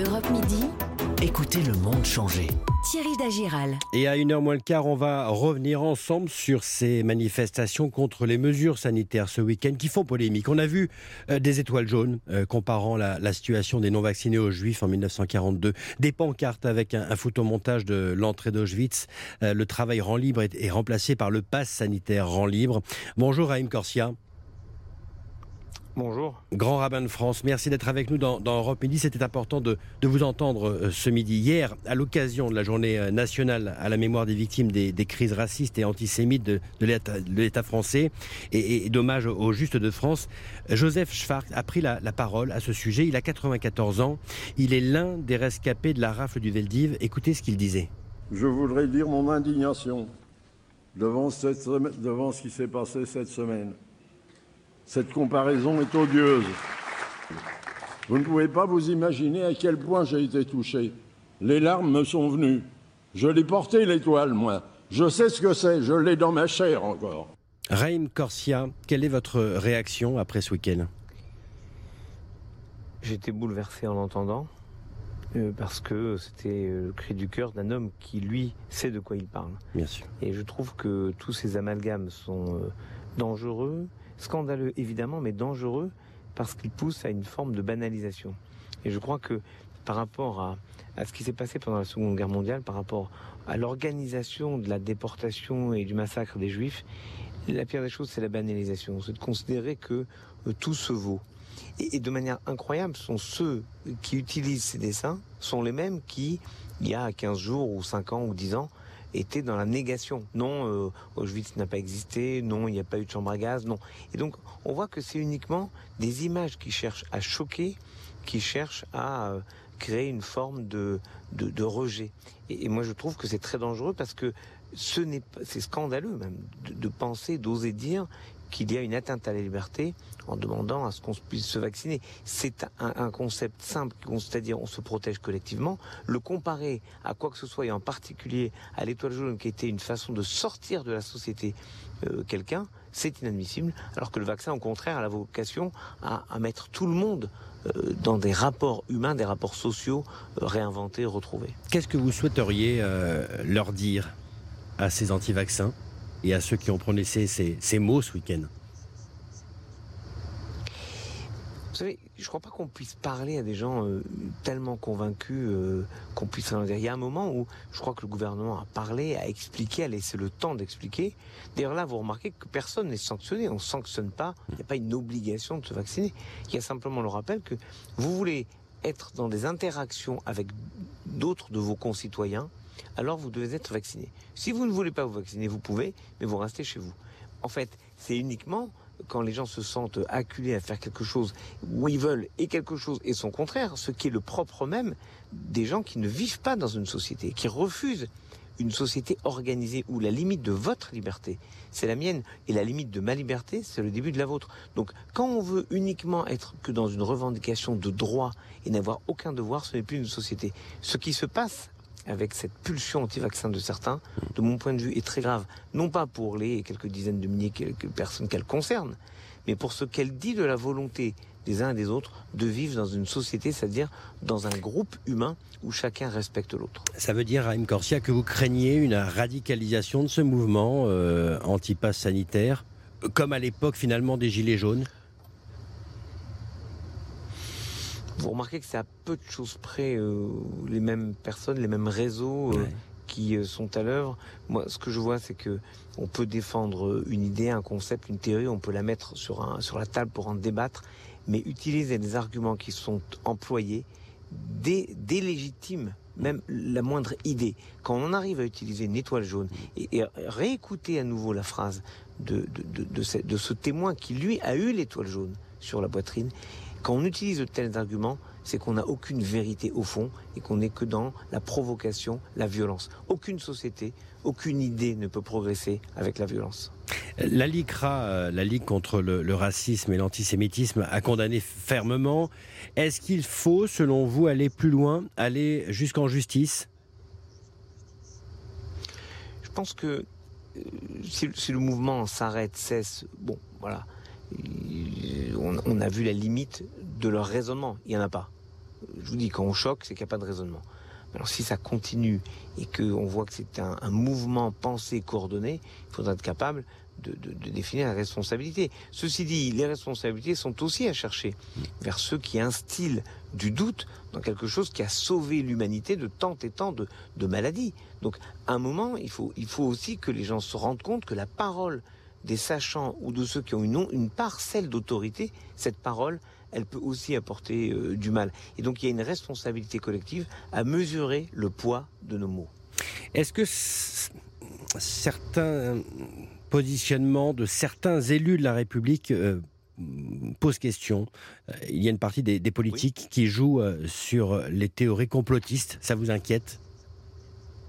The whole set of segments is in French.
Europe Midi. Écoutez le monde changer. Thierry Dagiral. Et à une heure moins le quart, on va revenir ensemble sur ces manifestations contre les mesures sanitaires ce week-end qui font polémique. On a vu euh, des étoiles jaunes euh, comparant la, situation des non-vaccinés aux juifs en 1942, des pancartes avec un, photomontage de l'entrée d'Auschwitz. Euh, le travail rend libre est, est, remplacé par le pass sanitaire rend libre. Bonjour Raïm Corsia. Bonjour. Grand rabbin de France, merci d'être avec nous dans, Europe Midi. C'était important de, vous entendre euh, ce midi. Hier, à l'occasion de la journée euh, nationale à la mémoire des victimes des, crises racistes et antisémites de, l'État français et, d'hommage au Juste de France, Joseph Schwartz a pris la, parole à ce sujet. Il a 94 ans. Il est l'un des rescapés de la rafle du Veldiv. Écoutez ce qu'il disait. Je voudrais dire mon indignation devant, devant ce qui s'est passé cette semaine. Cette comparaison est odieuse. Vous ne pouvez pas vous imaginer à quel point j'ai été touché. Les larmes me sont venues. Je l'ai porté l'étoile, moi. Je sais ce que c'est, je l'ai dans ma chair encore. Raïm Corsia, quelle est votre réaction après ce week-end? J'étais bouleversé en l'entendant, euh, parce que c'était euh, le cri du cœur d'un homme qui, lui, sait de quoi il parle. Bien sûr. Et je trouve que tous ces amalgames sont euh, dangereux, Scandaleux évidemment, mais dangereux parce qu'il pousse à une forme de banalisation. Et je crois que par rapport à, ce qui s'est passé pendant la Seconde Guerre mondiale, par rapport à l'organisation de la déportation et du massacre des Juifs, la pire des choses, c'est la banalisation. C'est de considérer que euh, tout se vaut. Et, de manière incroyable, sont ceux qui utilisent ces dessins, sont les mêmes qui, il y a 15 jours ou 5 ans ou 10 ans, était dans la négation. Non, euh, Auschwitz n'a pas existé, non, il n'y a pas eu de chambre à gaz, non. Et donc, on voit que c'est uniquement des images qui cherchent à choquer, qui cherchent à euh, créer une forme de, de, rejet. Et, moi, je trouve que c'est très dangereux parce que ce n'est c'est scandaleux même de penser, d'oser dire qu'il y a une atteinte à la liberté en demandant à ce qu'on puisse se vacciner. C'est un, concept simple, c'est-à-dire on se protège collectivement. Le comparer à quoi que ce soit, et en particulier à l'étoile jaune qui était une façon de sortir de la société euh, quelqu'un, c'est inadmissible, alors que le vaccin, au contraire, a la vocation à, mettre tout le monde euh, dans des rapports humains, des rapports sociaux euh, réinventés, retrouvés. Qu'est-ce que vous souhaiteriez leur dire à ces anti-vaccins? Et à ceux qui ont prononcé ces, mots ce week-end Vous savez, je ne crois pas qu'on puisse parler à des gens euh, tellement convaincus euh, qu'on puisse rien dire. Il y a un moment où je crois que le gouvernement a parlé, a expliqué, a laissé le temps d'expliquer. D'ailleurs là, vous remarquez que personne n'est sanctionné. On ne sanctionne pas. Il n'y a pas une obligation de se vacciner. Il y a simplement le rappel que vous voulez être dans des interactions avec d'autres de vos concitoyens alors vous devez être vacciné. Si vous ne voulez pas vous vacciner, vous pouvez, mais vous restez chez vous. En fait, c'est uniquement quand les gens se sentent acculés à faire quelque chose où ils veulent et quelque chose et son contraire, ce qui est le propre même des gens qui ne vivent pas dans une société, qui refusent une société organisée où la limite de votre liberté, c'est la mienne, et la limite de ma liberté, c'est le début de la vôtre. Donc, quand on veut uniquement être que dans une revendication de droit et n'avoir aucun devoir, ce n'est plus une société. Ce qui se passe avec cette pulsion anti-vaccin de certains, de mon point de vue, est très grave. Non pas pour les quelques dizaines de milliers de personnes qu'elle concerne, mais pour ce qu'elle dit de la volonté des uns et des autres de vivre dans une société, c'est-à-dire dans un groupe humain où chacun respecte l'autre. Ça veut dire, Raïm Corsia, que vous craignez une radicalisation de ce mouvement euh, anti-pass sanitaire, comme à l'époque finalement des Gilets jaunes? Vous remarquez que c'est à peu de choses près euh, les mêmes personnes, les mêmes réseaux euh, qui euh, sont à l'œuvre. Moi, ce que je vois, c'est que on peut défendre une idée, un concept, une théorie, on peut la mettre sur, un, sur la table pour en débattre, mais utiliser des arguments qui sont employés dé, délégitiment même la moindre idée. Quand on arrive à utiliser une étoile jaune et, réécouter à nouveau la phrase de, de, de, ce, de ce témoin qui, lui, a eu l'étoile jaune sur la poitrine, quand on utilise de tels arguments, c'est qu'on n'a aucune vérité au fond et qu'on n'est que dans la provocation, la violence. Aucune société, aucune idée ne peut progresser avec la violence. La LICRA, euh, la Ligue contre le, racisme et l'antisémitisme, a condamné fermement. Est-ce qu'il faut, selon vous, aller plus loin, aller jusqu'en justice? Je pense que euh, si, le mouvement s'arrête, cesse, bon, voilà on, a vu la limite de leur raisonnement. Il n'y en a pas. Je vous dis, quand on choque, c'est qu'il n'y a pas de raisonnement. Alors si ça continue et qu'on voit que c'est un, mouvement pensé coordonné, il faudra être capable de, définir la responsabilité. Ceci dit, les responsabilités sont aussi à chercher vers ceux qui instillent du doute dans quelque chose qui a sauvé l'humanité de tant et tant de, maladies. Donc à un moment, il faut, il faut aussi que les gens se rendent compte que la parole des sachants ou de ceux qui ont une, une parcelle d'autorité, cette parole, elle peut aussi apporter euh, du mal. Et donc il y a une responsabilité collective à mesurer le poids de nos mots. Est-ce que certains positionnements de certains élus de la République euh, posent question? Euh, Il y a une partie des, politiques qui jouent sur les théories complotistes. Ça vous inquiète?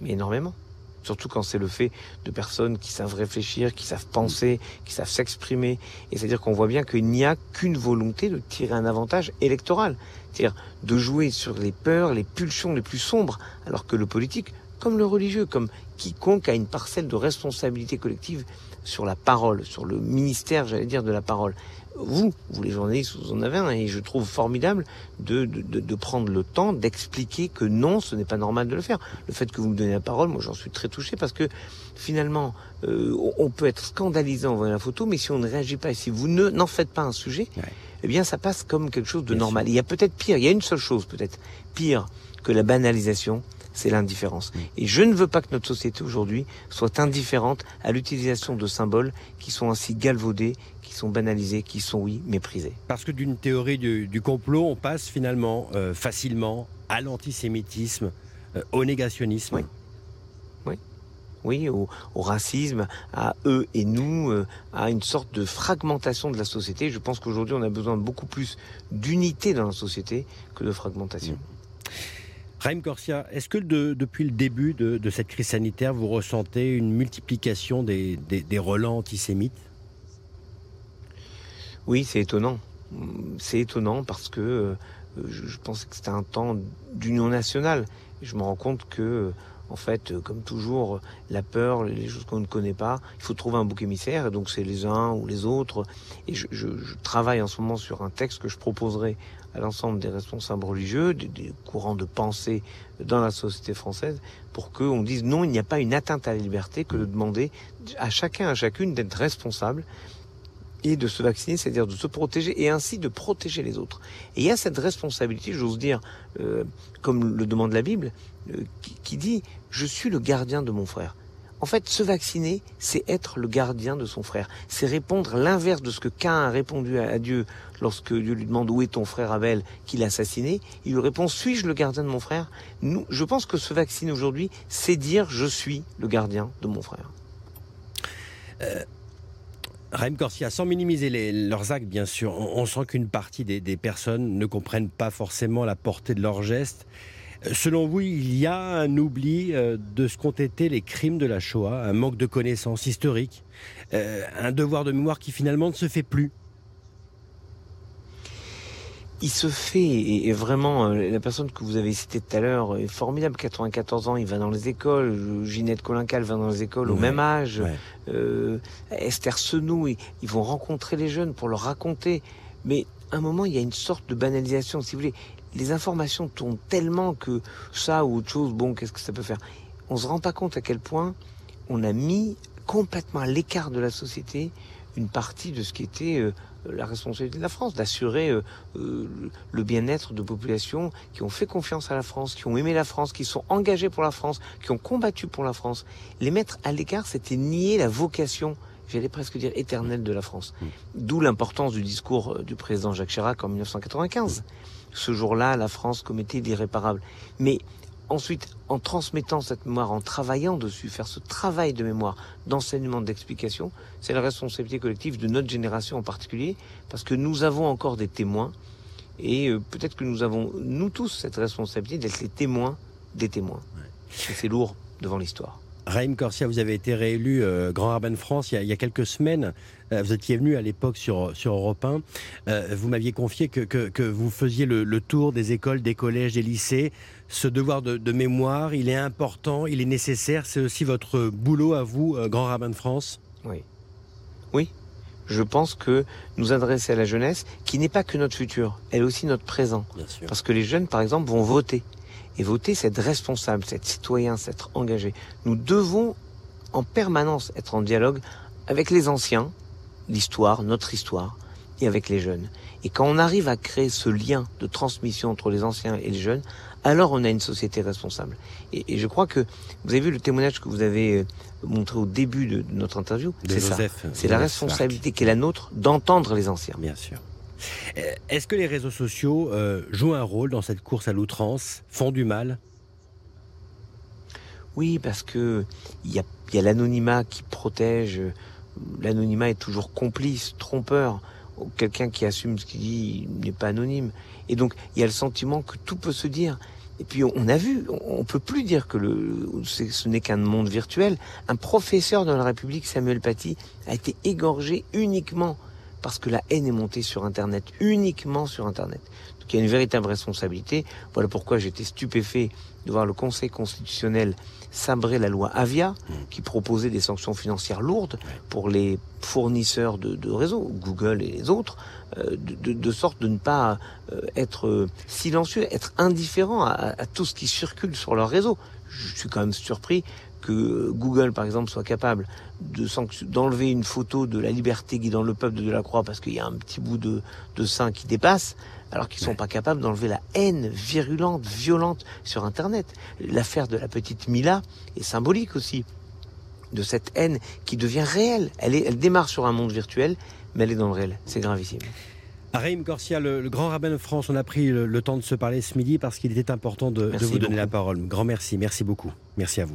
Mais énormément. Surtout quand c'est le fait de personnes qui savent réfléchir, qui savent penser, qui savent s'exprimer. Et c'est-à-dire qu'on voit bien qu'il n'y a qu'une volonté de tirer un avantage électoral. C'est-à-dire de jouer sur les peurs, les pulsions les plus sombres, alors que le politique, comme le religieux, comme quiconque a une parcelle de responsabilité collective sur la parole, sur le ministère, j'allais dire, de la parole vous, vous les journalistes, vous en avez un, et je trouve formidable de, de, de prendre le temps d'expliquer que non, ce n'est pas normal de le faire. Le fait que vous me donnez la parole, moi j'en suis très touché parce que finalement, euh, on peut être scandalisé en voyant la photo, mais si on ne réagit pas et si vous ne n'en faites pas un sujet, eh bien ça passe comme quelque chose de normal. Il y a peut-être pire, il y a une seule chose peut-être pire que la banalisation, c'est l'indifférence. Mm. Et je ne veux pas que notre société aujourd'hui soit indifférente à l'utilisation de symboles qui sont ainsi galvaudés, qui sont banalisés, qui sont, oui, méprisés. Parce que d'une théorie du, complot, on passe finalement euh, facilement à l'antisémitisme, euh, au négationnisme. Oui. Oui. Oui, au, racisme, à eux et nous, euh, à une sorte de fragmentation de la société. Je pense qu'aujourd'hui, on a besoin de beaucoup plus d'unité dans la société que de fragmentation. Mm. Raïm Corsia, est-ce que depuis le début de, cette crise sanitaire, vous ressentez une multiplication des, relents antisémites? Oui, c'est étonnant. C'est étonnant parce que euh, je, pense que c'était un temps d'union nationale. je me rends compte que, en fait, comme toujours, la peur, les choses qu'on ne connaît pas, il faut trouver un bouc émissaire. Et donc, c'est les uns ou les autres. Et je, je, travaille en ce moment sur un texte que je proposerai à l'ensemble des responsables religieux, des, courants de pensée dans la société française, pour qu'on dise non, il n'y a pas une atteinte à la liberté que de demander à chacun, à chacune d'être responsable et de se vacciner, c'est-à-dire de se protéger et ainsi de protéger les autres. Et il y a cette responsabilité, j'ose dire, euh, comme le demande la Bible, euh, qui, qui dit, je suis le gardien de mon frère. En fait, se vacciner, c'est être le gardien de son frère. C'est répondre l'inverse de ce que Cain a répondu à Dieu lorsque Dieu lui demande où est ton frère Abel qu'il a assassiné. Il lui répond suis-je le gardien de mon frère? Nous, je pense que se vacciner aujourd'hui, c'est dire je suis le gardien de mon frère. Euh, Raïm Corsia, sans minimiser leurs actes, bien sûr, on, sent qu'une partie des, des, personnes ne comprennent pas forcément la portée de leurs gestes. Selon vous, il y a un oubli euh, de ce qu'ont été les crimes de la Shoah, un manque de connaissances historiques, euh, un devoir de mémoire qui finalement ne se fait plus il se fait, et, vraiment, euh, la personne que vous avez citée tout à l'heure est formidable, 94 ans, il va dans les écoles, Ginette Colincal va dans les écoles au même âge, Esther Senou, ils, ils, vont rencontrer les jeunes pour leur raconter. Mais à un moment, il y a une sorte de banalisation, si vous voulez. Les informations tournent tellement que ça ou autre chose, bon, qu'est-ce que ça peut faire? On se rend pas compte à quel point on a mis complètement à l'écart de la société une partie de ce qui était euh, la responsabilité de la France, d'assurer euh, euh, le bien-être de populations qui ont fait confiance à la France, qui ont aimé la France, qui sont engagées pour la France, qui ont combattu pour la France. Les mettre à l'écart, c'était nier la vocation j'allais presque dire éternelle de la France. Mmh. D'où l'importance du discours du président Jacques Chirac en 1995 ce jour-là, la France commettait l'irréparable. Mais ensuite, en transmettant cette mémoire, en travaillant dessus, faire ce travail de mémoire, d'enseignement, d'explication, c'est la responsabilité collective de notre génération en particulier, parce que nous avons encore des témoins, et euh, peut-être que nous avons, nous tous, cette responsabilité d'être les témoins des témoins. c'est lourd devant l'histoire. Raïm Corsia, vous avez été réélu euh, Grand Rabbin de France il y a, quelques semaines. Euh, vous étiez venu à l'époque sur, sur Europe 1. Euh, vous m'aviez confié que, vous faisiez le, tour des écoles, des collèges, des lycées. Ce devoir de, mémoire, il est important, il est nécessaire. C'est aussi votre boulot à vous, Grand Rabbin de France Oui. Oui. je pense que nous adresser à la jeunesse, qui n'est pas que notre futur, elle est aussi notre présent. Parce que les jeunes, par exemple, vont voter. Et voter, c'est être responsable, c'est être citoyen, c'est être engagé. Nous devons en permanence être en dialogue avec les anciens, l'histoire, notre histoire, et avec les jeunes. Et quand on arrive à créer ce lien de transmission entre les anciens et les jeunes, alors on a une société responsable. Et, je crois que vous avez vu le témoignage que vous avez euh, montré au début de, notre interview. C'est ça. C'est la responsabilité qui est la nôtre d'entendre les anciens. Bien sûr. Euh, est-ce que les réseaux sociaux euh, jouent un rôle dans cette course à l'outrance, font du mal? Oui, parce que il y a, l'anonymat qui protège. L'anonymat est toujours complice, trompeur quelqu'un qui assume ce qu'il dit n'est pas anonyme. Et donc, il y a le sentiment que tout peut se dire. Et puis, on a vu, on peut plus dire que ce n'est qu'un monde virtuel. Un professeur de la République, Samuel Paty, a été égorgé uniquement parce que la haine est montée sur Internet, uniquement sur Internet. Donc, il y a une véritable responsabilité. Voilà pourquoi j'étais stupéfait de voir le Conseil constitutionnel sabrer la loi Avia, mmh. qui proposait des sanctions financières lourdes pour les fournisseurs de, réseaux, Google et les autres, euh, de, sorte de ne pas euh, être silencieux, être indifférent à, tout ce qui circule sur leur réseau. Je suis quand même surpris que Google, par exemple, soit capable d'enlever une photo de la liberté guidant le peuple de la croix parce qu'il y a un petit bout de, de sein qui dépasse, alors qu'ils ne sont pas capables d'enlever la haine virulente, violente sur Internet. L'affaire de la petite Mila est symbolique aussi de cette haine qui devient réelle. Elle, est, elle démarre sur un monde virtuel, mais elle est dans le réel. C'est gravissime. Raïm Garcia, le, grand rabbin de France, on a pris le, temps de se parler ce midi parce qu'il était important de, de vous donner la parole. Grand merci, merci beaucoup. Merci à vous.